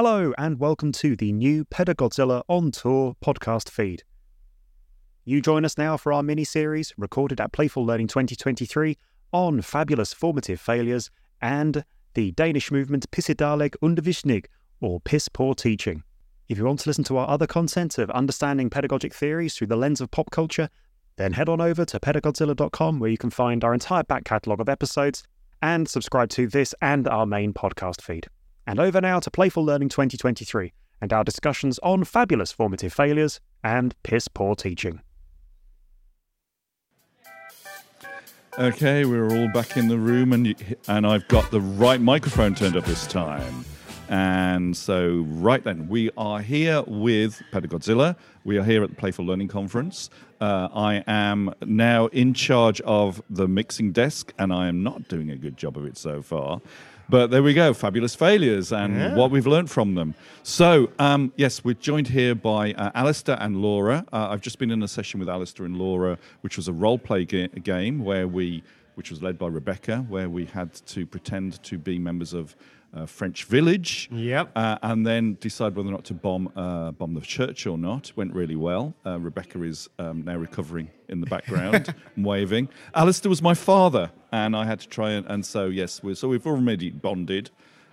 Hello, and welcome to the new Pedagodzilla on Tour podcast feed. You join us now for our mini series recorded at Playful Learning 2023 on fabulous formative failures and the Danish movement Pissedårlig Undervisning, or piss poor teaching. If you want to listen to our other content of understanding pedagogic theories through the lens of pop culture, then head on over to pedagodzilla.com where you can find our entire back catalogue of episodes and subscribe to this and our main podcast feed. And over now to Playful Learning 2023 and our discussions on fabulous formative failures and piss poor teaching. Okay, we're all back in the room, and and I've got the right microphone turned up this time. And so, right then, we are here with Pedagodzilla. We are here at the Playful Learning Conference. Uh, I am now in charge of the mixing desk, and I am not doing a good job of it so far. But there we go, fabulous failures and yeah. what we've learned from them. So, um, yes, we're joined here by uh, Alistair and Laura. Uh, I've just been in a session with Alistair and Laura, which was a role play ga- game where we, which was led by Rebecca, where we had to pretend to be members of uh, French village. Yep. Uh, and then decide whether or not to bomb uh, bomb the church or not. Went really well. Uh, Rebecca is um, now recovering in the background and waving. Alistair was my father, and I had to try and, and so yes, we so we've already bonded.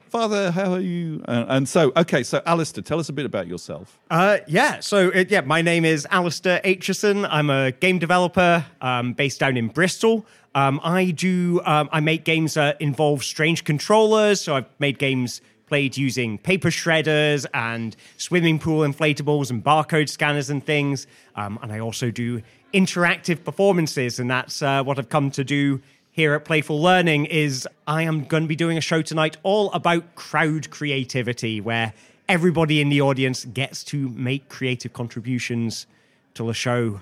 Father, how are you? Uh, and so, okay, so Alistair, tell us a bit about yourself. Uh, yeah, so uh, yeah, my name is Alistair Aitcheson. I'm a game developer um, based down in Bristol. Um, I do. Um, I make games that involve strange controllers. So I've made games played using paper shredders and swimming pool inflatables and barcode scanners and things. Um, and I also do interactive performances, and that's uh, what I've come to do here at Playful Learning. Is I am going to be doing a show tonight all about crowd creativity, where everybody in the audience gets to make creative contributions to the show.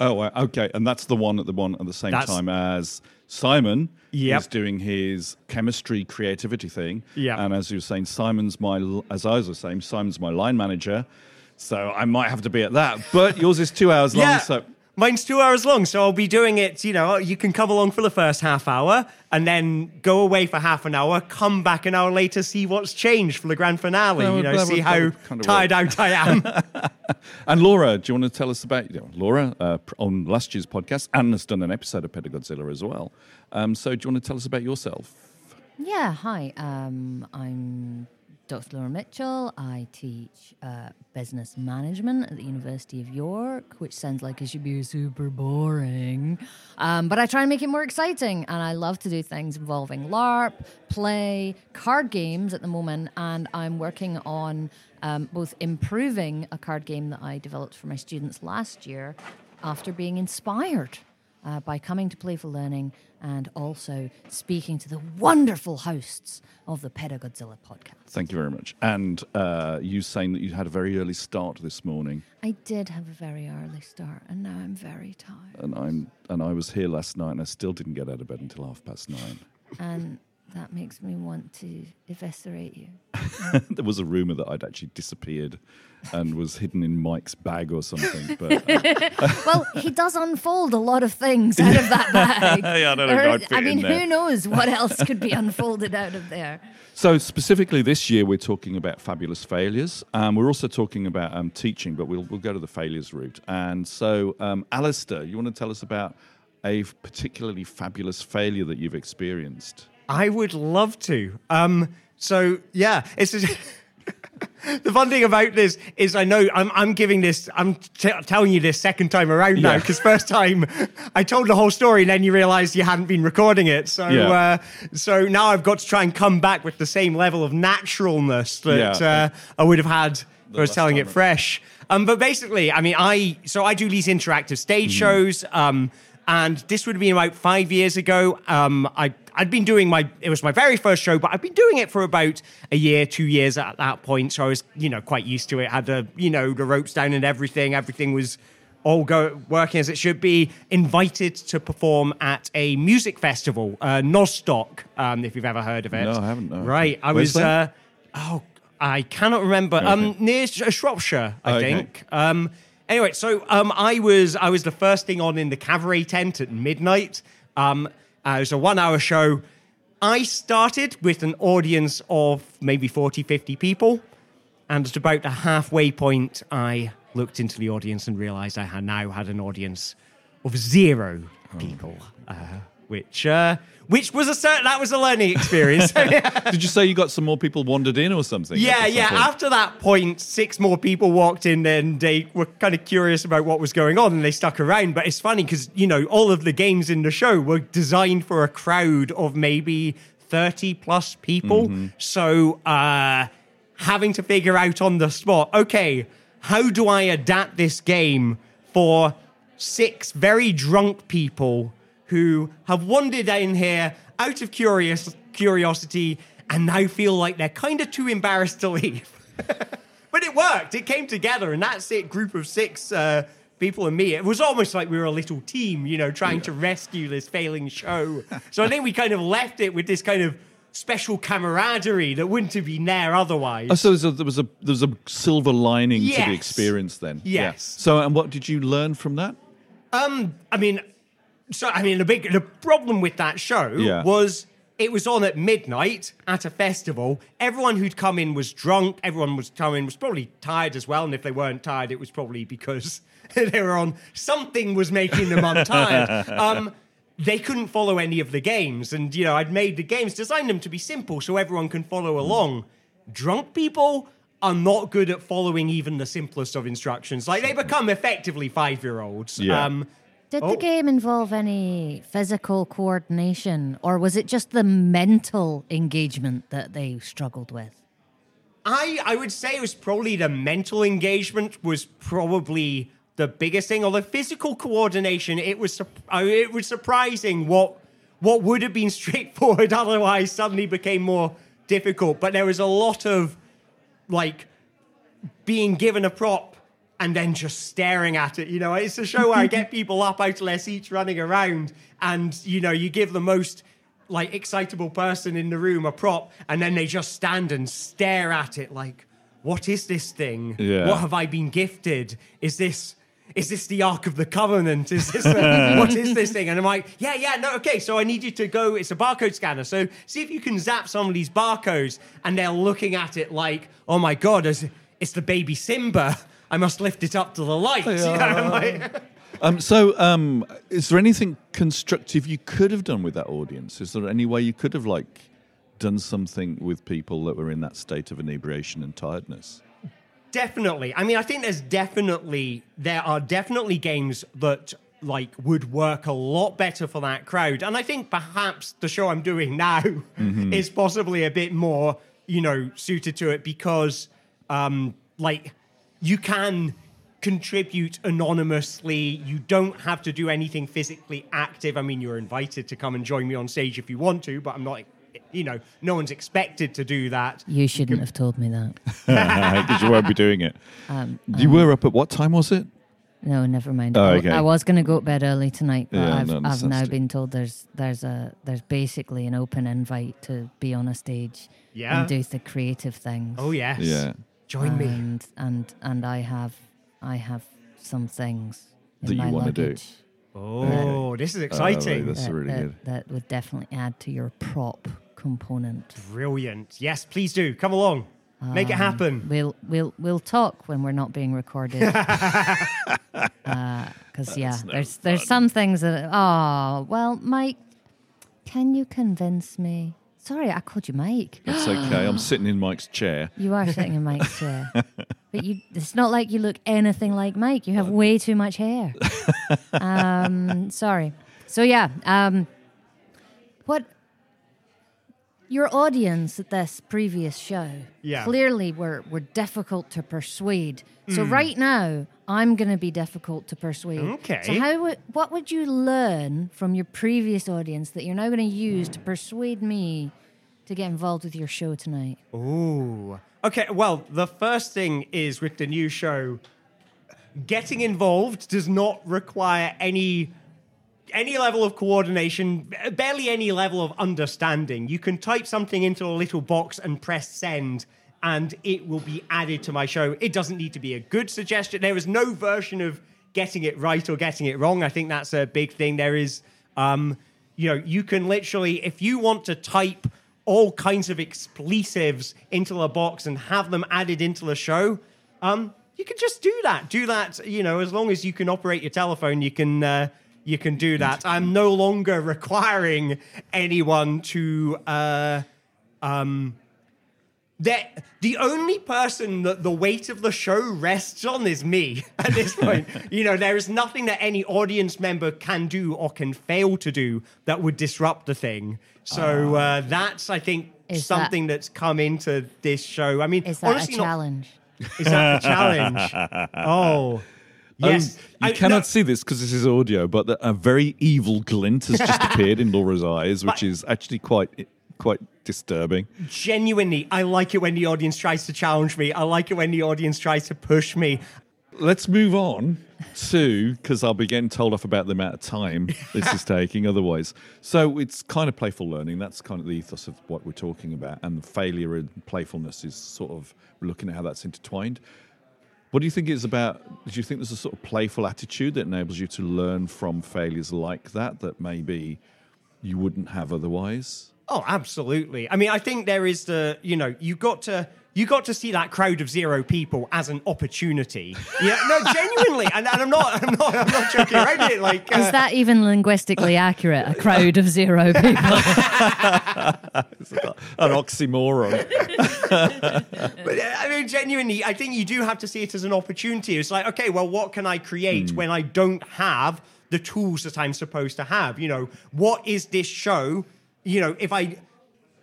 Oh, okay, and that's the one at the one at the same that's, time as Simon yep. is doing his chemistry creativity thing. Yeah, and as you were saying, Simon's my as I was saying, Simon's my line manager. So I might have to be at that, but yours is two hours long. Yeah. So Mine's two hours long, so I'll be doing it. You know, you can come along for the first half hour and then go away for half an hour, come back an hour later, see what's changed for the grand finale. you know, see how kind of tired out I am. and Laura, do you want to tell us about you know, Laura uh, on last year's podcast? Anne has done an episode of Pedagodzilla as well. Um, so, do you want to tell us about yourself? Yeah, hi. Um, I'm Dr. Laura Mitchell. I teach uh, business management at the University of York, which sounds like it should be super boring. Um, but I try and make it more exciting. And I love to do things involving LARP, play, card games at the moment. And I'm working on um, both improving a card game that I developed for my students last year after being inspired uh, by coming to Playful Learning and also speaking to the wonderful hosts of the Pedagodzilla podcast. Thank you very much. And uh, you saying that you had a very early start this morning. I did have a very early start, and now I'm very tired. And I'm and I was here last night, and I still didn't get out of bed until half past nine. And that makes me want to eviscerate you. there was a rumor that I'd actually disappeared and was hidden in Mike's bag or something. But uh. well, he does unfold a lot of things out of that bag. yeah, I don't know. I mean, who knows what else could be unfolded out of there? So specifically this year, we're talking about fabulous failures. Um, we're also talking about um, teaching, but we'll we'll go to the failures route. And so, um, Alistair, you want to tell us about a particularly fabulous failure that you've experienced? I would love to. Um, so yeah, it's just, the fun thing about this is I know I'm, I'm giving this, I'm t- telling you this second time around now because first time I told the whole story and then you realised you hadn't been recording it. So yeah. uh, so now I've got to try and come back with the same level of naturalness that yeah. uh, I would have had if I was telling it fresh. Um, but basically, I mean, I so I do these interactive stage mm. shows. Um, and this would have been about five years ago. Um, I I'd been doing my it was my very first show, but I've been doing it for about a year, two years at that point. So I was you know quite used to it. Had the you know the ropes down and everything. Everything was all go working as it should be. Invited to perform at a music festival, uh, Nozstock, um, if you've ever heard of it. No, I haven't. No. Right, I Where's was. Uh, oh, I cannot remember. Okay. Um, near Shropshire, I okay. think. Um, anyway, so um, I was I was the first thing on in the cabaret tent at midnight. Um, uh, it was a one hour show. I started with an audience of maybe 40, 50 people. And at about the halfway point, I looked into the audience and realized I had now had an audience of zero people, uh, which uh, which was a certain that was a learning experience. Did you say you got some more people wandered in or something? Yeah, yeah. point? After that point, six more people walked in and they were kind of curious about what was going on and they stuck around. But it's funny because, you know, all of the games in the show were designed for a crowd of maybe 30 plus people. Mm-hmm. So, uh, having to figure out on the spot, okay, how do I adapt this game for six very drunk people who have wandered in here out of curious curiosity and now feel like they're kind of too embarrassed to leave. but it worked. It came together, and that's it. group of six uh, people and me, it was almost like we were a little team, you know, trying to rescue this failing show. so I think we kind of left it with this kind of special camaraderie that wouldn't have been there otherwise. Oh, so there was a there was a silver lining to the experience then. Yeah. Yes. So, and what did you learn from that? Um, I mean, so I mean, the big the problem with that show Yeah. was it was on at midnight at a festival. Everyone who'd come in was drunk. Everyone was coming was probably tired as well. And if they weren't tired, it was probably because they were on something was making them untired. um, they couldn't follow any of the games, and you know, I'd made the games, designed them to be simple so everyone can follow along. Drunk people are not good at following even the simplest of instructions. Like they become effectively five year olds. Yeah. Um, Did Oh. the game involve any physical coordination, or was it just the mental engagement that they struggled with? I I would say it was probably the mental engagement was probably the biggest thing. Or the physical coordination, it was sup- I mean, it was surprising what what would have been straightforward otherwise suddenly became more difficult. But there was a lot of like being given a prop and then just staring at it. You know, it's a show where I get people up out of their seats running around, and you know, you give the most like excitable person in the room a prop, and then they just stand and stare at it like, what is this thing? Yeah. What have I been gifted? Is this is this the Ark of the Covenant? Is this a, what is this thing? And I'm like, yeah, yeah, no, okay. So I need you to go. It's a barcode scanner. So see if you can zap some of these barcodes, and they're looking at it like, oh my god, it's, it's the baby Simba. I must lift it up to the light. You know, like- Um, so, um, is there anything constructive you could have done with that audience? Is there any way you could have like done something with people that were in that state of inebriation and tiredness? Definitely. I mean, I think there's definitely there are definitely games that like would work a lot better for that crowd. And I think perhaps the show I'm doing now is possibly a bit more, you know, suited to it because um like you can contribute anonymously. You don't have to do anything physically active. I mean, you're invited to come and join me on stage if you want to, but I'm not you know, no one's expected to do that. You shouldn't have told me that. Because you won't be doing it. Um, you were up at what time was it? No, never mind. Oh, I- okay. I was going to go to bed early tonight, but Yeah, I've, no, I've now been told there's there's a there's basically an open invite to be on a stage Yeah. and do the creative things. Oh yes. Yeah. Join me. and and and I have I have some things in That you wanna do. luggage Oh, this is Oh, exciting. that's that, really that, good. that would definitely add to your prop component. Brilliant. Yes, please do. Come along. Make it Um, happen. We'll we'll we'll talk when we're not being recorded. Because yeah, there's there's some things that oh well, Mike, can you convince me? Sorry, I called you Mike. It's okay. I'm sitting in Mike's chair. You are sitting in Mike's chair, but you. It's not like you look anything like Mike. You have way too much hair. Um, sorry. So yeah, um, what your audience at this previous show Yeah. clearly were were difficult to persuade. So mm. right now, I'm going to be difficult to persuade. Okay. So how would what would you learn from your previous audience that you're now going to use to persuade me to get involved with your show tonight? Ooh. Okay, well, the first thing is with the new show, getting involved does not require any any level of coordination, barely any level of understanding. You can type something into a little box and press send, and it will be added to my show. It doesn't need to be a good suggestion. There is no version of getting it right or getting it wrong. I think that's a big thing. There is, um, you know, you can literally, if you want to type all kinds of expletives into a box and have them added into the show, um, you can just do that. Do that, you know, as long as you can operate your telephone, you can uh, you can do that. I'm no longer requiring anyone to uh, um, that the only person that the weight of the show rests on is me at this point. you know, there is nothing that any audience member can do or can fail to do that would disrupt the thing. So uh, that's, I think, Is something that's come into this show. I mean, Is that honestly, a not- challenge? is that a challenge? Oh, yes. Um, you I- cannot no, see this because this is audio, but the- a very evil glint has just appeared in Laura's eyes, which But- is actually quite quite disturbing. genuinely, I like it when the audience tries to challenge me. I like it when the audience tries to push me. Let's move on to because I'll be getting told off about the amount of time this is taking. Otherwise, so it's kind of playful learning. That's kind of the ethos of what we're talking about, and the failure and playfulness is sort of looking at how that's intertwined. What do you think it's about? Do you think there's a sort of playful attitude that enables you to learn from failures like that that maybe you wouldn't have otherwise? Oh, absolutely. I mean, I think there is the, you know, you got to you got to see that crowd of zero people as an opportunity. Yeah, no, genuinely, and, and I'm not, I'm not, I'm not joking around it. Like, uh, Is that even linguistically accurate? A crowd of zero people. An oxymoron. But uh, I mean, genuinely, I think you do have to see it as an opportunity. It's like, okay, well, what can I create when I don't have the tools that I'm supposed to have? You know, what is this show? You know, if I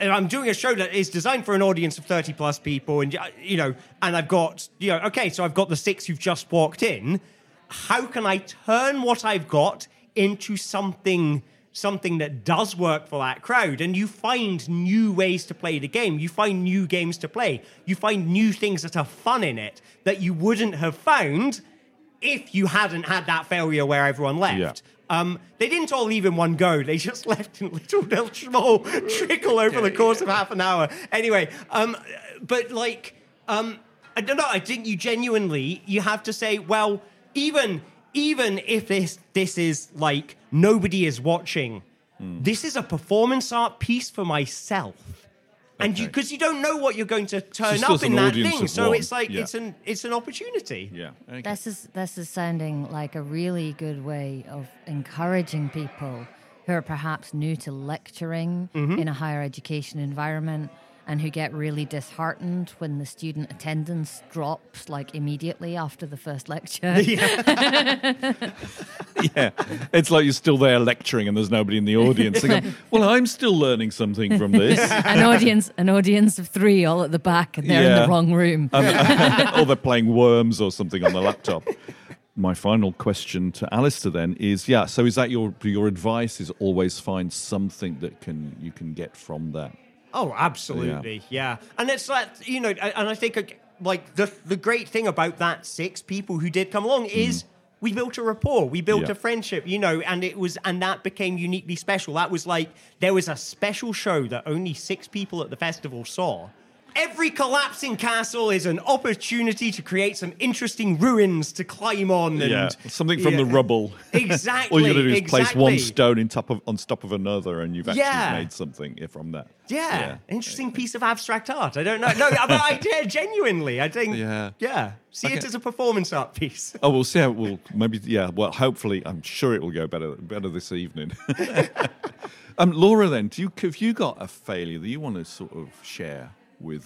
if I'm doing a show that is designed for an audience of 30 plus people, and uh, you know, and I've got, you know, okay, so I've got the six who've just walked in. How can I turn what I've got into something? something that does work for that crowd and you find new ways to play the game you find new games to play you find new things that are fun in it that you wouldn't have found if you hadn't had that failure where everyone left Yeah. Um, they didn't all leave in one go. They just left in little, little small trickle over the course of half an hour. Anyway, um, but like, um, I don't know. I think you genuinely you have to say, well, even even if this this is like nobody is watching, Hmm. this is a performance art piece for myself. And you, because you don't know what you're going to turn still up in that thing, so one, it's like yeah. it's an it's an opportunity. Yeah. Okay. This is this is sounding like a really good way of encouraging people who are perhaps new to lecturing mm-hmm. in a higher education environment and who get really disheartened when the student attendance drops like immediately after the first lecture. yeah. Yeah, it's like you're still there lecturing and there's nobody in the audience. They well, I'm still learning something from this. an audience an audience of 3 all at the back and they're in the wrong room. or they're playing worms or something on the laptop. My final question to Alistair then is, yeah. So is that your your advice? Is always find something that can you can get from that? Oh, absolutely, yeah. And it's like you know, and I think uh, like the the great thing about that six people who did come along is we built a rapport, we built Yeah. a friendship, you know, and it was and that became uniquely special. That was like there was a special show that only six people at the festival saw. Every collapsing castle is an opportunity to create some interesting ruins to climb on. And, yeah, something from Yeah. the rubble. Exactly. All you got to do is place one stone in top of on top of another, and you've actually Yeah. made something from that. Yeah, interesting piece of abstract art. I don't know. No, but I yeah, genuinely, I think. Yeah. yeah. See it as a performance art piece. Oh, we'll see how it will. Maybe, yeah. Well, hopefully, I'm sure it will go better better this evening. um, Laura, then, do you have you got a failure that you want to sort of share with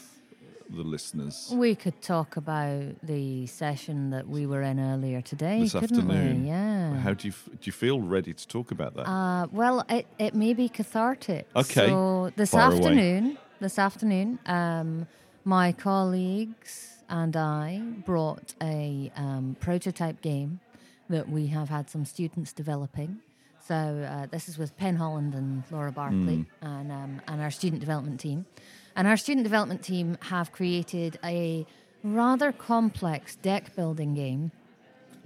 the listeners? We could talk about the session that we were in earlier today, This couldn't afternoon. we? Yeah. How do you f- do? You feel ready to talk about that? Uh, well, it, it may be cathartic. Okay. So this away. afternoon, this afternoon, um, my colleagues and I brought a um, prototype game that we have had some students developing. So uh, this is with Penn Holland and Laura Barkley and um, and our student development team. And our student development team have created a rather complex deck building game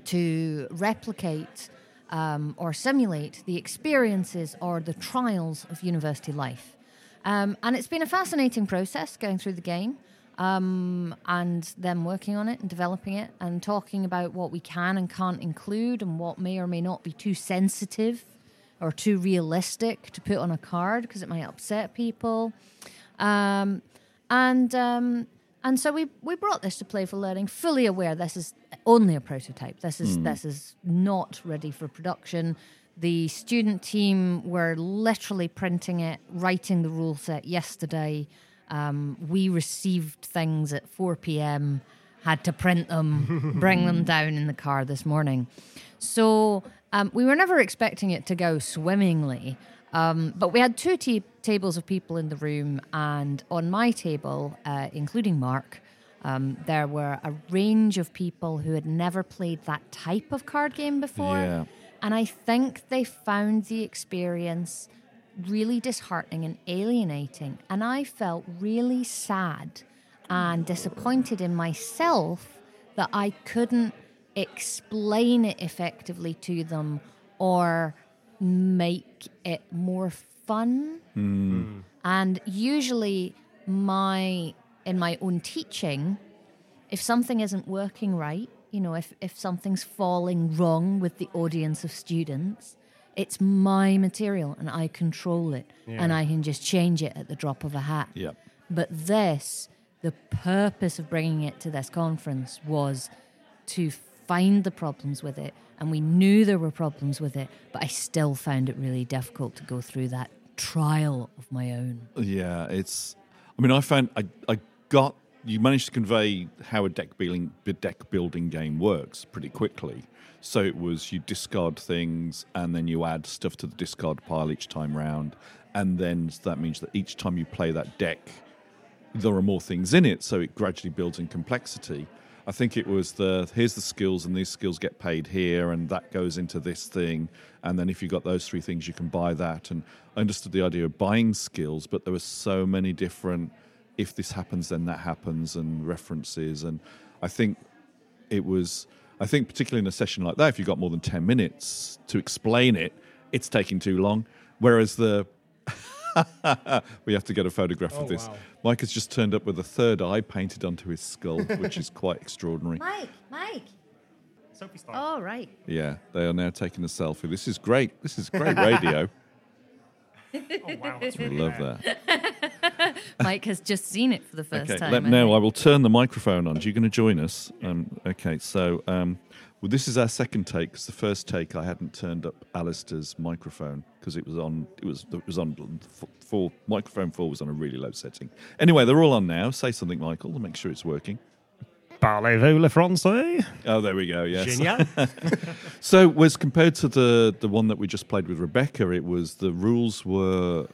to replicate um, or simulate the experiences or the trials of university life. Um, and it's been a fascinating process going through the game um, and them working on it and developing it and talking about what we can and can't include and what may or may not be too sensitive or too realistic to put on a card because it might upset people. Um, and um, and so we we brought this to Playful Learning, fully aware this is only a prototype. This is this is not ready for production. The student team were literally printing it, writing the rule set yesterday. Um, we received things at 4 p.m., had to print them, bring them down in the car this morning. So um, we were never expecting it to go swimmingly. Um, but we had two t- tables of people in the room, and on my table, uh, including Mark, um, there were a range of people who had never played that type of card game before. Yeah. And I think they found the experience really disheartening and alienating. And I felt really sad and disappointed in myself that I couldn't explain it effectively to them or make it more fun. Hmm. And usually, my in my own teaching, if something isn't working right, you know, if, if something's falling wrong with the audience of students, it's my material and I control it and I can just change it at the drop of a hat. Yep. But this, the purpose of bringing it to this conference was to find the problems with it. And we knew there were problems with it, but I still found it really difficult to go through that trial of my own. Yeah, it's. I mean, I found I, I got you managed to convey how a deck building deck building game works pretty quickly. So it was you discard things and then you add stuff to the discard pile each time round, and then that means that each time you play that deck, there are more things in it, so it gradually builds in complexity. I think it was the here's the skills, and these skills get paid here, and that goes into this thing. And then if you've got those three things, you can buy that. And I understood the idea of buying skills, but there were so many different if this happens, then that happens, and references. And I think it was, I think particularly in a session like that, if you've got more than 10 minutes to explain it, it's taking too long. Whereas the we have to get a photograph of oh, this. wow. Mike has just turned up with a third eye painted onto his skull, which is quite extraordinary. Mike, Mike. Sophie style. Oh, right. Yeah, they are now taking a selfie. This is great. This is great radio. Oh, wow. That's I love rare. that. Mike has just seen it for the first Okay, time. let I no. think. I will turn the microphone on. Are you going to join us? Um, okay, so um, well, this is our second take. 'cause the first take I hadn't turned up Alistair's microphone because it was on. It was it was on f- four. Microphone four was on a really low setting. Anyway, they're all on now. Say something, Michael, to make sure it's working. Parlez-vous le français? Oh, there we go. Yes. Genial. So, was compared to the the one that we just played with Rebecca, it was the rules were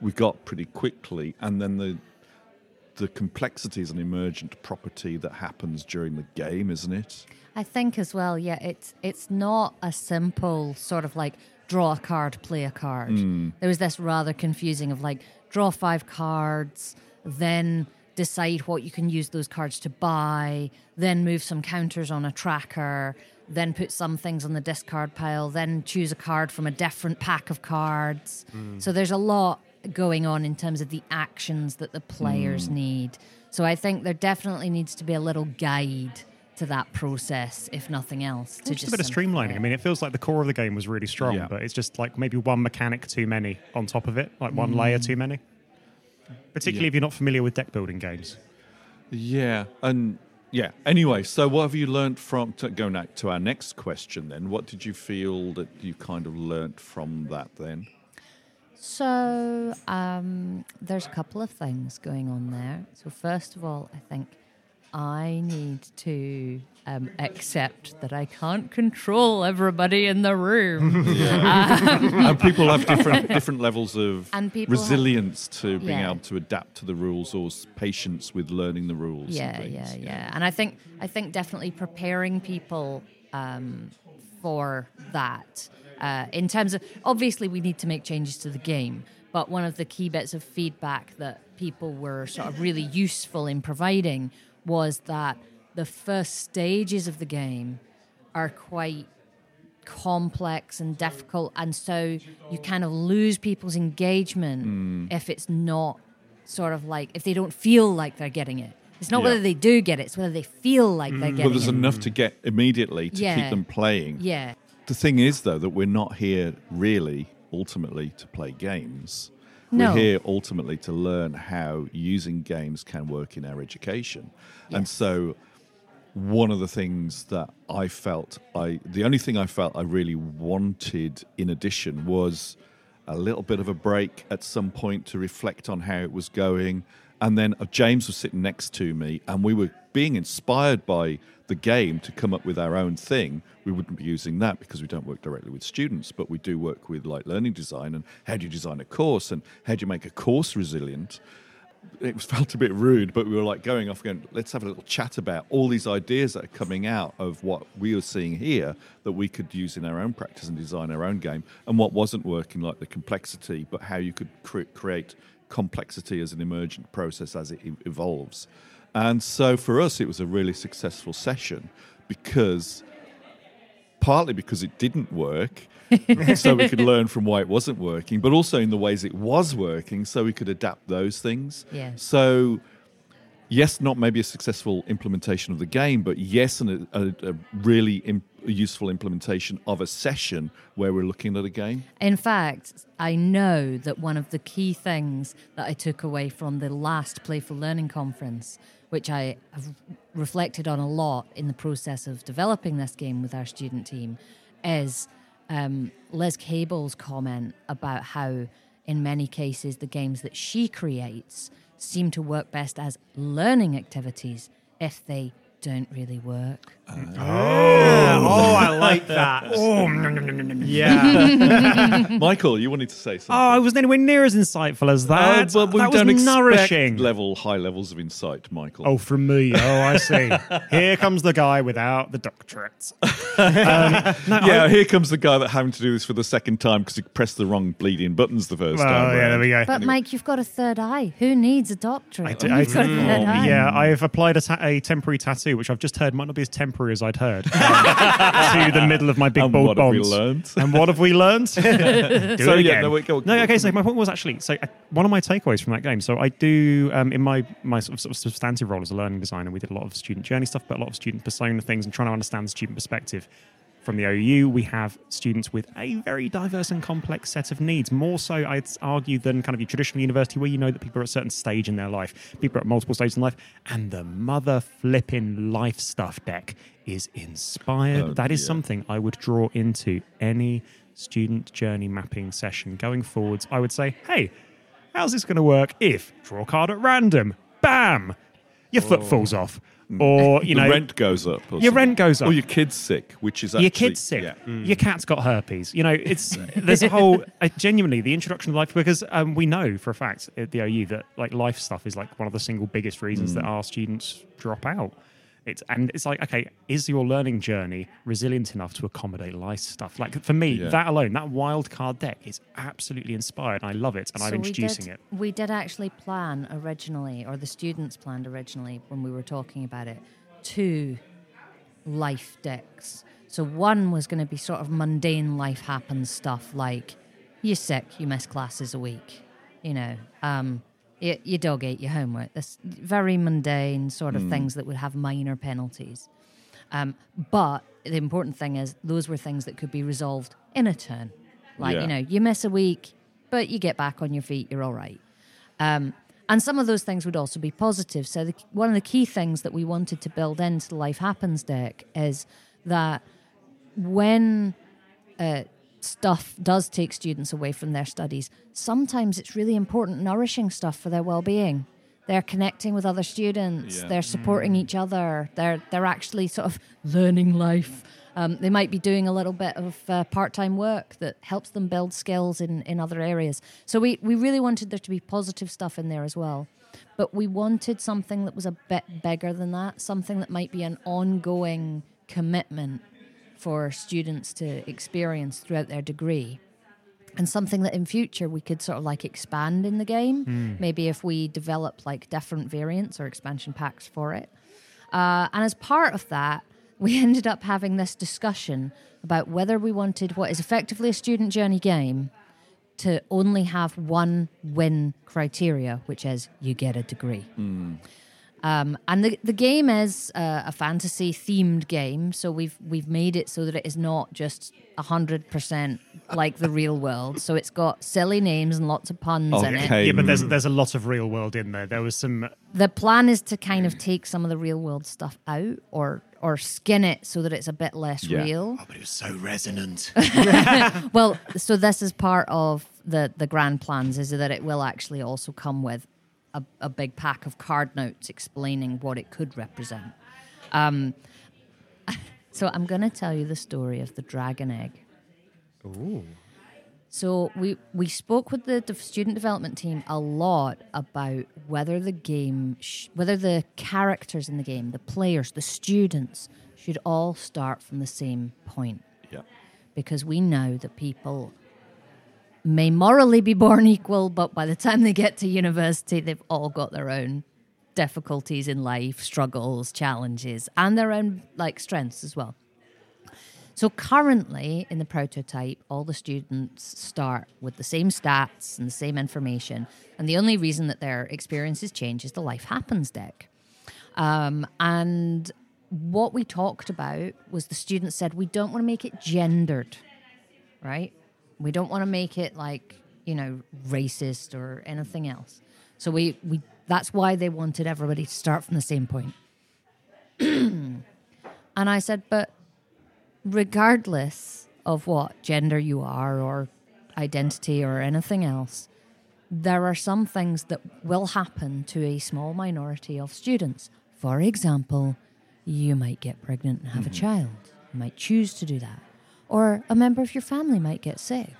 we got pretty quickly, and then the the complexity is an emergent property that happens during the game, isn't it? I think as well, yeah, it's it's not a simple sort of like draw a card, play a card. Hmm. There was this rather confusing of like draw five cards, then decide what you can use those cards to buy, then move some counters on a tracker, then put some things on the discard pile, then choose a card from a different pack of cards. So there's a lot going on in terms of the actions that the players mm. need. So I think there definitely needs to be a little guide to that process, if nothing else. To Just a bit of streamlining. it. I mean, it feels like the core of the game was really strong, Yeah. but it's just like maybe one mechanic too many on top of it, like one layer too mm. many. Particularly Yeah. if you're not familiar with deck building games. Yeah, and yeah. Anyway, so what have you learned from to, going back to our next question? Then, what did you feel that you kind of learnt from that? Then, So um, there's a couple of things going on there. So first of all, I think I need to um, accept that I can't control everybody in the room. and people have different different levels of people have- resilience to being Yeah. able to adapt to the rules or patience with learning the rules. and yeah, yeah, yeah. And I think I think definitely preparing people um, for that. Uh, in terms of obviously we need to make changes to the game, but one of the key bits of feedback that people were sort of really useful in providing was that the first stages of the game are quite complex and difficult, and so you kind of lose people's engagement if it's not sort of like if they don't feel like they're getting it. It's not Yeah. whether they do get it; it's whether they feel like they're getting it Well, there's it. enough to get immediately to Yeah. keep them playing. yeah, The thing is, though, that we're not here really, ultimately, to play games. No. We're here ultimately to learn how using games can work in our education. And so one of the things that I felt I the only thing I felt I really wanted in addition was a little bit of a break at some point to reflect on how it was going. And then uh, James was sitting next to me, and we were being inspired by the game to come up with our own thing. We wouldn't be using that because we don't work directly with students, but we do work with like learning design and how do you design a course and how do you make a course resilient it felt a bit rude, but we were like going off going, let's have a little chat about all these ideas that are coming out of what we were seeing here that we could use in our own practice and design our own game, and what wasn't working, like the complexity, but how you could cre- create complexity as an emergent process as it evolves. And so for us, it was a really successful session because partly because it didn't work, so we could learn from why it wasn't working, but also in the ways it was working, so we could adapt those things. Yes. So, yes, not maybe a successful implementation of the game, but yes, an, a, a really useful implementation of a session where we're looking at a game. In fact, I know that one of the key things that I took away from the last Playful Learning Conference, which I have reflected on a lot in the process of developing this game with our student team, is um, Liz Cable's comment about how, in many cases, the games that she creates seem to work best as learning activities if they don't really work. Uh, oh. oh, I like that. Oh, yeah. Michael, you wanted to say something. Oh, I wasn't anywhere near as insightful as that. Oh, but we that don't was nourishing. level high levels of insight, Michael. Oh, from me. Oh, I see. Here comes the guy without the doctorate. Um, yeah, here comes the guy that having to do this for the second time because he pressed the wrong bleeding buttons the first Well, time. yeah, round. there we go. But Mike, you've got a third eye. Who needs a doctorate? I do- I you've got a do- third oh, eye? yeah, I've applied a, ta- a temporary tattoo, which I've just heard might not be as temporary as I'd heard, um, to the middle of my big And bald what have we bonds. learned? And what have we learned? So, yeah, no, wait, go- no, okay. So my point was actually so uh, one of my takeaways from that game. So I do um, in my my sort of, sort of substantive role as a learning designer, we did a lot of student journey stuff, but a lot of student persona things, and trying to understand the student perspective. From the OU, we have students with a very diverse and complex set of needs. More so, I'd argue, than kind of your traditional university, where you know that people are at a certain stage in their life, people are at multiple stages in life, and the mother flipping life stuff deck is inspired. Oh, that is dear. something I would draw into any student journey mapping session going forwards. I would say, hey, how's this going to work if draw a card at random? Bam! Your foot oh. falls off. Or, you the know, rent goes up. or your something. rent goes up. Or your kid's sick, which is actually, your kid's sick. Yeah. Your cat's got herpes. You know, it's there's a whole uh, genuinely the introduction of life because um, we know for a fact at the OU that like life stuff is like one of the single biggest reasons that our students drop out. It's and it's like okay, is your learning journey resilient enough to accommodate life stuff? Like for me, Yeah. that alone, that wild card deck is absolutely inspired. I love it, and I'm So we introducing did, it. We did actually plan originally, or the students planned originally when we were talking about it, two life decks. So one was going to be sort of mundane life happens stuff like you're sick, you miss classes a week, you know, um, y- your dog ate your homework. This very mundane sort of things that would have minor penalties. Um, but the important thing is those were things that could be resolved in a turn. Like, Yeah. you know, you miss a week, but you get back on your feet, you're all right. Um, and some of those things would also be positive. So, the, one of the key things that we wanted to build into the Life Happens deck is that when uh, stuff does take students away from their studies, sometimes it's really important, nourishing stuff for their well being. They're connecting with other students. Yeah. They're supporting each other. They're they're actually sort of learning life. Um, they might be doing a little bit of uh, part time work that helps them build skills in, in other areas. So we, we really wanted there to be positive stuff in there as well. But we wanted something that was a bit bigger than that, something that might be an ongoing commitment for students to experience throughout their degree. And something that in future we could sort of like expand in the game. Maybe if we develop like different variants or expansion packs for it. Uh, and as part of that we ended up having this discussion about whether we wanted what is effectively a student journey game to only have one win criteria which is you get a degree Um, and the the game is uh, a fantasy themed game, so we've we've made it so that it is not just hundred percent like the real world. So it's got silly names and lots of puns in it. Yeah, but there's there's a lot of real world in there. There was some The plan is to kind of take some of the real world stuff out, or or skin it so that it's a bit less Yeah. real. but it was so resonant. Well, so this is part of the the grand plans is that it will actually also come with a, a big pack of card notes explaining what it could represent. Um, so I'm going to tell you the story of the dragon egg. Ooh. So we we spoke with the de- student development team a lot about whether the game, sh- whether the characters in the game, the players, the students, should all start from the same point Yeah. because we know that people may morally be born equal, but by the time they get to university, they've all got their own difficulties in life, struggles, challenges, and their own like strengths as well. So currently in the prototype, all the students start with the same stats and the same information, and the only reason that their experiences change is the life happens deck. Um, and what we talked about was the students said we don't want to make it gendered, right? We don't want to make it like you know racist or anything else. So we we that's why they wanted everybody to start from the same point. and I said, but regardless of what gender you are or identity or anything else, there are some things that will happen to a small minority of students. For example, you might get pregnant and have a mm-hmm. child. You might choose to do that. Or a member of your family might get sick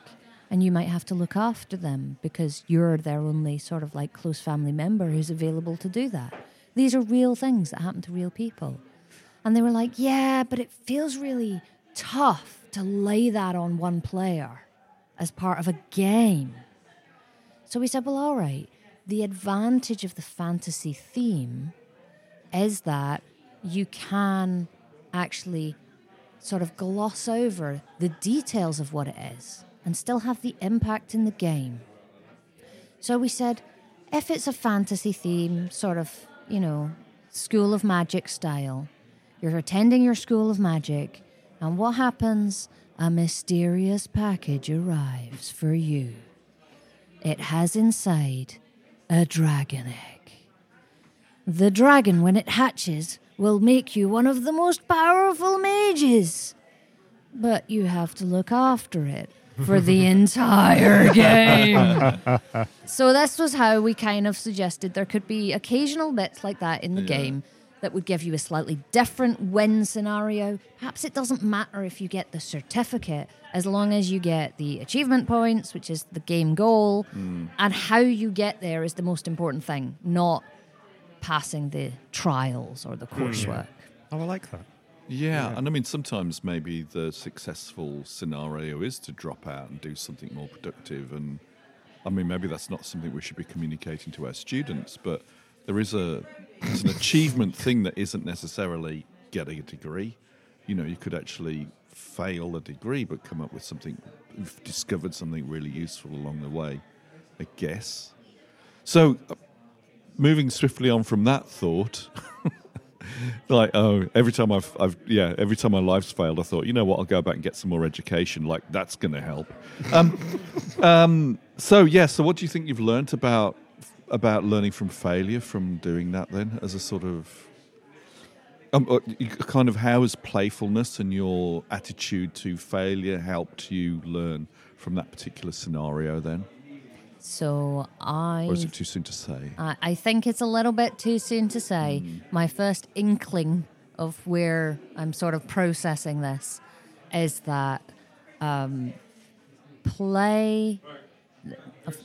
and you might have to look after them because you're their only sort of like close family member who's available to do that. These are real things that happen to real people. And they were like, yeah, but it feels really tough to lay that on one player as part of a game. So we said, well, all right, the advantage of the fantasy theme is that you can actually sort of gloss over the details of what it is and still have the impact in the game. So we said, if it's a fantasy theme, sort of, you know, School of Magic style, you're attending your School of Magic, and what happens? A mysterious package arrives for you. It has inside a dragon egg. The dragon, when it hatches, will make you one of the most powerful mages. But you have to look after it for the entire game. so, this was how we kind of suggested there could be occasional bits like that in the game that would give you a slightly different win scenario. Perhaps it doesn't matter if you get the certificate as long as you get the achievement points, which is the game goal, hmm. and how you get there is the most important thing, not passing the trials or the hmm. coursework. Oh, I like that. Yeah, and I mean, sometimes maybe the successful scenario is to drop out and do something more productive. And I mean, maybe that's not something we should be communicating to our students, but there is a it's an achievement thing that isn't necessarily getting a degree. You know, you could actually fail a degree, but come up with something, discovered something really useful along the way. I guess. So, moving swiftly on from that thought. like oh every time I've, I've yeah every time my life's failed i thought you know what i'll go back and get some more education like that's going to help um, um, so yeah so what do you think you've learnt about about learning from failure from doing that then as a sort of um, uh, kind of how has playfulness and your attitude to failure helped you learn from that particular scenario then So I or is it too soon to say I I think it's a little bit too soon to say. My first inkling of where I'm sort of processing this is that um, play.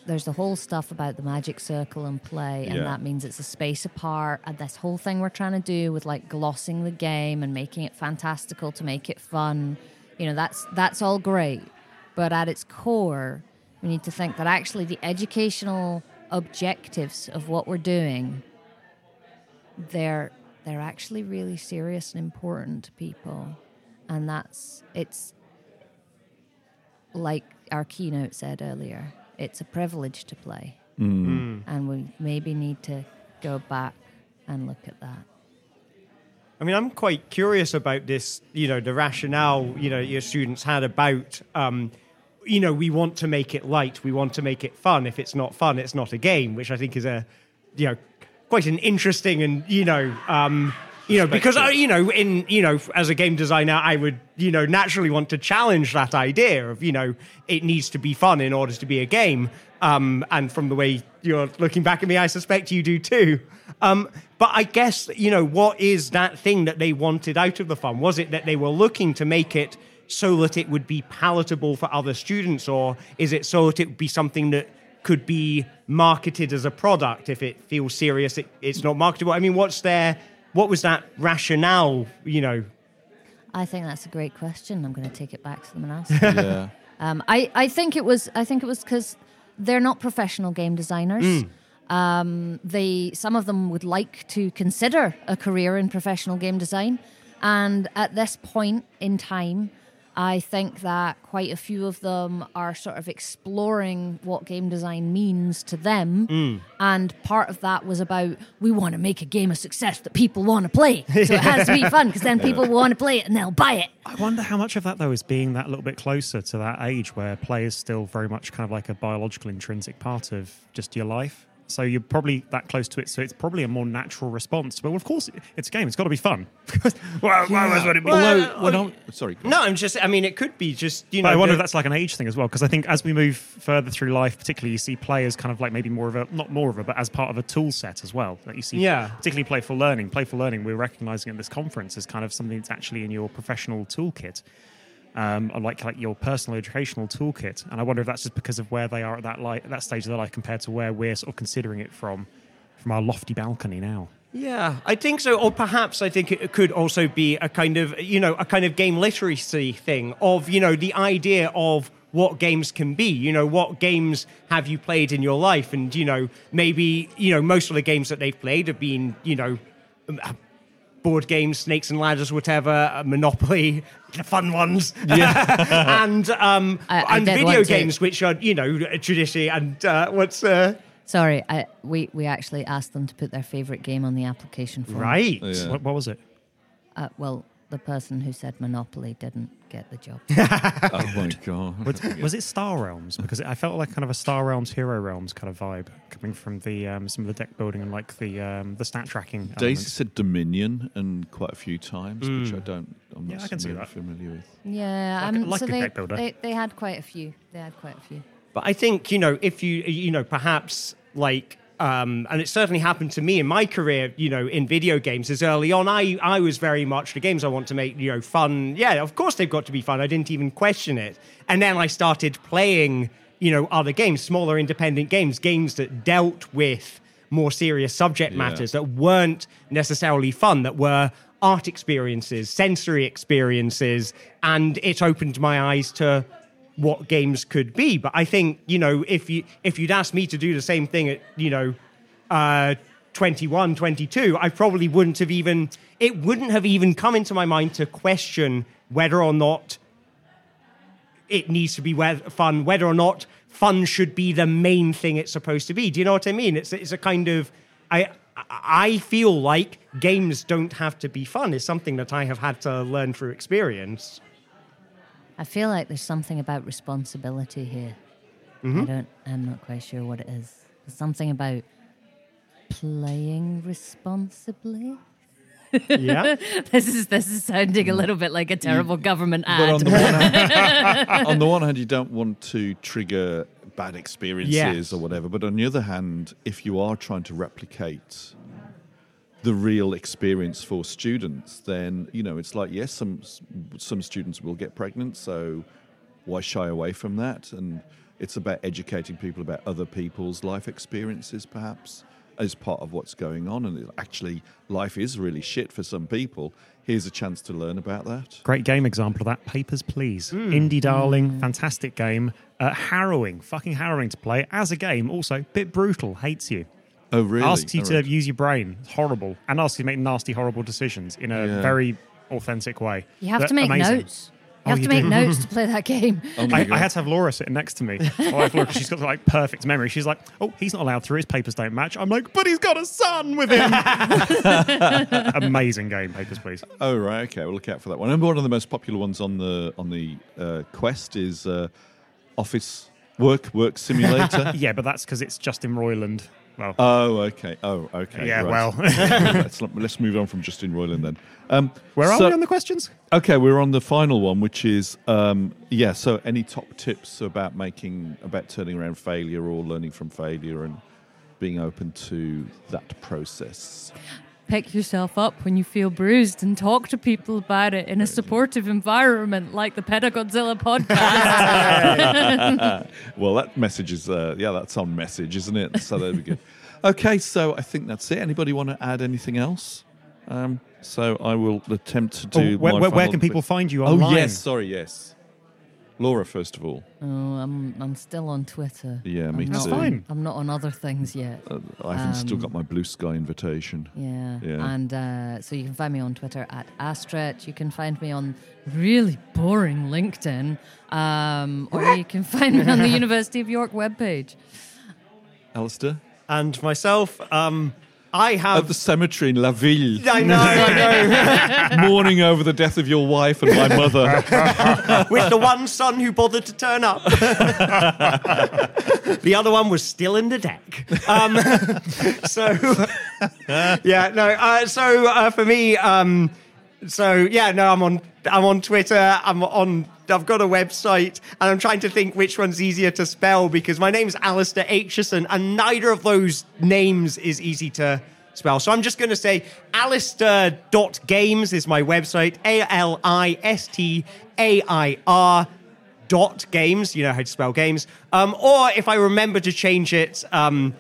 There's the whole stuff about the magic circle and play, and Yeah. that means it's a space apart. And this whole thing we're trying to do with like glossing the game and making it fantastical to make it fun, you know, that's that's all great. But at its core, we need to think that actually the educational objectives of what we're doing they're they're actually really serious and important to people. And that's it's like our keynote said earlier it's a privilege to play. And we maybe need to go back and look at that. I mean, I'm quite curious about this, you know, the rationale, you know, your students had about, um, you know, we want to make it light, we want to make it fun. If it's not fun, it's not a game, which I think is a, you know, quite an interesting and, you know, um, you know, because you know, in you know, as a game designer, I would, you know, naturally want to challenge that idea of, you know, it needs to be fun in order to be a game. Um, and from the way you're looking back at me, I suspect you do too. Um, but I guess, you know, what is that thing that they wanted out of the fun? Was it that they were looking to make it so that it would be palatable for other students, or is it so that it would be something that could be marketed as a product? If it feels serious, it, it's not marketable. I mean, what's their, what was that rationale, you know? I think that's a great question. I'm going to take it back to them and ask. Yeah. Um, I, I think it was I think it was because they're not professional game designers. Um, they some of them would like to consider a career in professional game design, and at this point in time, I think that quite a few of them are sort of exploring what game design means to them, mm. and part of that was about we want to make a game a success that people want to play, so it has to be fun because then people will want to play it and they'll buy it. I wonder how much of that though is being that little bit closer to that age where play is still very much kind of like a biological intrinsic part of just your life. So you're probably that close to it, so it's probably a more natural response. But of course, it's a game; it's got to be fun. well, why was it? Well, Although, well, uh, uh, no, sorry. No, I'm just. I mean, it could be just you know. But I wonder the- if that's like an age thing as well, because I think as we move further through life, particularly you see players kind of like maybe more of a not more of a, but as part of a tool set as well. That you see, Yeah. particularly playful learning. Playful learning, we're recognizing at this conference as kind of something that's actually in your professional toolkit, um, like like your personal educational toolkit. And I wonder if that's just because of where they are at that li- that stage of their life compared to where we're sort of considering it from from our lofty balcony now. Yeah, I think so. Or perhaps I think it could also be a kind of, you know, a kind of game literacy thing of, you know, the idea of what games can be. You know, what games have you played in your life? And, you know, maybe, you know, most of the games that they've played have been, you know, um, board games, snakes and ladders, whatever, uh, Monopoly, the fun ones. Yeah. and um, I- I and video want to- games, which are, you know, traditionally, and uh, what's. Uh, Sorry, I, we we actually asked them to put their favorite game on the application form. right. Yeah. What, what was it? Uh, well, the person who said Monopoly didn't get the job. Oh my god. Was, was it Star Realms? Because I felt like kind of a Star Realms, Hero Realms kind of vibe coming from the um, some of the deck building and like the um, the stat tracking. Daisy elements. said Dominion and quite a few times, which I don't. I'm not Yeah, I can see familiar- that. familiar with. Yeah, Like a- um, like so a they, deck builder. they they had quite a few. They had quite a few. But I think, you know, if you, you know, perhaps like, um, and it certainly happened to me in my career, you know, in video games, as early on, I, I was very much the games I want to make, you know, fun. Yeah, of course they've got to be fun. I didn't even question it. And then I started playing, you know, other games, smaller independent games, games that dealt with more serious subject Yeah. matters that weren't necessarily fun, that were art experiences, sensory experiences, and it opened my eyes to what games could be. But I think you know if you if you'd asked me to do the same thing at you know uh, 21, 22, I probably wouldn't have even it wouldn't have even come into my mind to question whether or not it needs to be fun, whether or not fun should be the main thing it's supposed to be. Do you know what I mean? It's it's a kind of I I feel like games don't have to be fun. is something that I have had to learn through experience. I feel like there's something about responsibility here. Mm-hmm. I don't. I'm not quite sure what it is. There's something about playing responsibly. Yeah. This is this is sounding Mm. a little bit like a terrible government But on ad. the, hand, on the one hand, you don't want to trigger bad experiences Yes. or whatever. But on the other hand, if you are trying to replicate the real experience for students, then you know it's like yes, some some students will get pregnant, so why shy away from that? And it's about educating people about other people's life experiences, perhaps as part of what's going on. And it- actually, life is really shit for some people. Here's a chance to learn about that. Great game example of that. Papers, Please. Hmm. Indie darling, fantastic game. Uh, harrowing, fucking harrowing to play as a game. Also, bit brutal, hates you. Oh, really? Asks you All to right. use your brain. It's horrible. And asks you to make nasty, horrible decisions in a Yeah. very authentic way. you have But to make amazing. notes. You have you to make do? notes to play that game. Oh I, I had to have Laura sitting next to me. My wife Laura, 'cause she's got like perfect memory. She's like, "Oh, he's not allowed through. His papers don't match." I'm like, "But he's got a son with him." Amazing game, Papers, Please. Oh right, okay. We'll look out for that one. And one of the most popular ones on the on the uh, Quest is uh, Office Work Work Simulator. Yeah, but that's because it's Justin Roiland. Well, oh, okay. Oh, okay. yeah. right. Well, let's let's move on from Justin Roiland then. Um, where are so- we on the questions? Okay, we're on the final one, which is um, yeah. So, any top tips about making about turning around failure or learning from failure and being open to that process? Pick yourself up when you feel bruised and talk to people about it in a supportive environment like the Pedagodzilla podcast. Well, that message is uh, yeah, that's on message, isn't it? So there we go. Okay, so I think that's it. Anybody want to add anything else? Um, so I will attempt to do. Oh, where, my where, where final can people bit. find you online? Oh yes, sorry, yes. Laura, first of all. oh, I'm I'm still on Twitter. Yeah, me I'm too. not, fine. I'm not on other things yet. Uh, I haven't still Um, got my blue sky invitation. Yeah. Yeah. And uh, so you can find me on Twitter at Astret. You can find me on really boring LinkedIn. Um, or you can find me on the University of York webpage. Alistair? And myself, um, I have At the cemetery in La Ville. I know, I know. mourning over the death of your wife and my mother. With the one son who bothered to turn up. the other one was still in the deck. Um, so, yeah, no. Uh, so uh, for me, um, so yeah, no, I'm on. I'm on Twitter. I'm on. I've got a website, and I'm trying to think which one's easier to spell because my name's Alistair Aitcheson, and neither of those names is easy to spell. So I'm just going to say Alistair.games is my website. A L I S T A I R dot games. You know how to spell games. Um, or if I remember to change it um,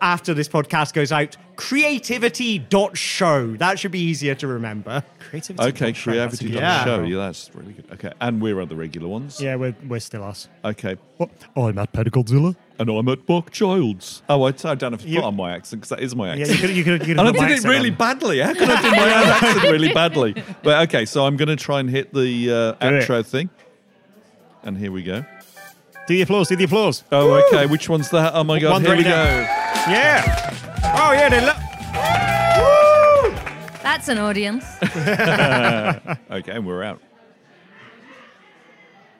after this podcast goes out, creativity.show. That should be easier to remember. Creativity. Okay, creativity Yeah. yeah. show. Yeah, that's really good. Okay, and we're on the regular ones. Yeah, we're, we're still us. Okay, What? I'm at Pedagodzilla. and I'm at Buck Childs. Oh, I, I don't have to You- put on my accent because that is my Yeah, accent. you could you could, you could and I did it really on. badly. How could I do my own accent really badly? But okay, so I'm going to try and hit the uh, Do it. outro thing. And here we go. Do the applause. Do the applause. Oh, okay. Which one's that? Oh my god! One here we right go. Yeah. Oh yeah. They look. That's an audience. Okay, and we're out.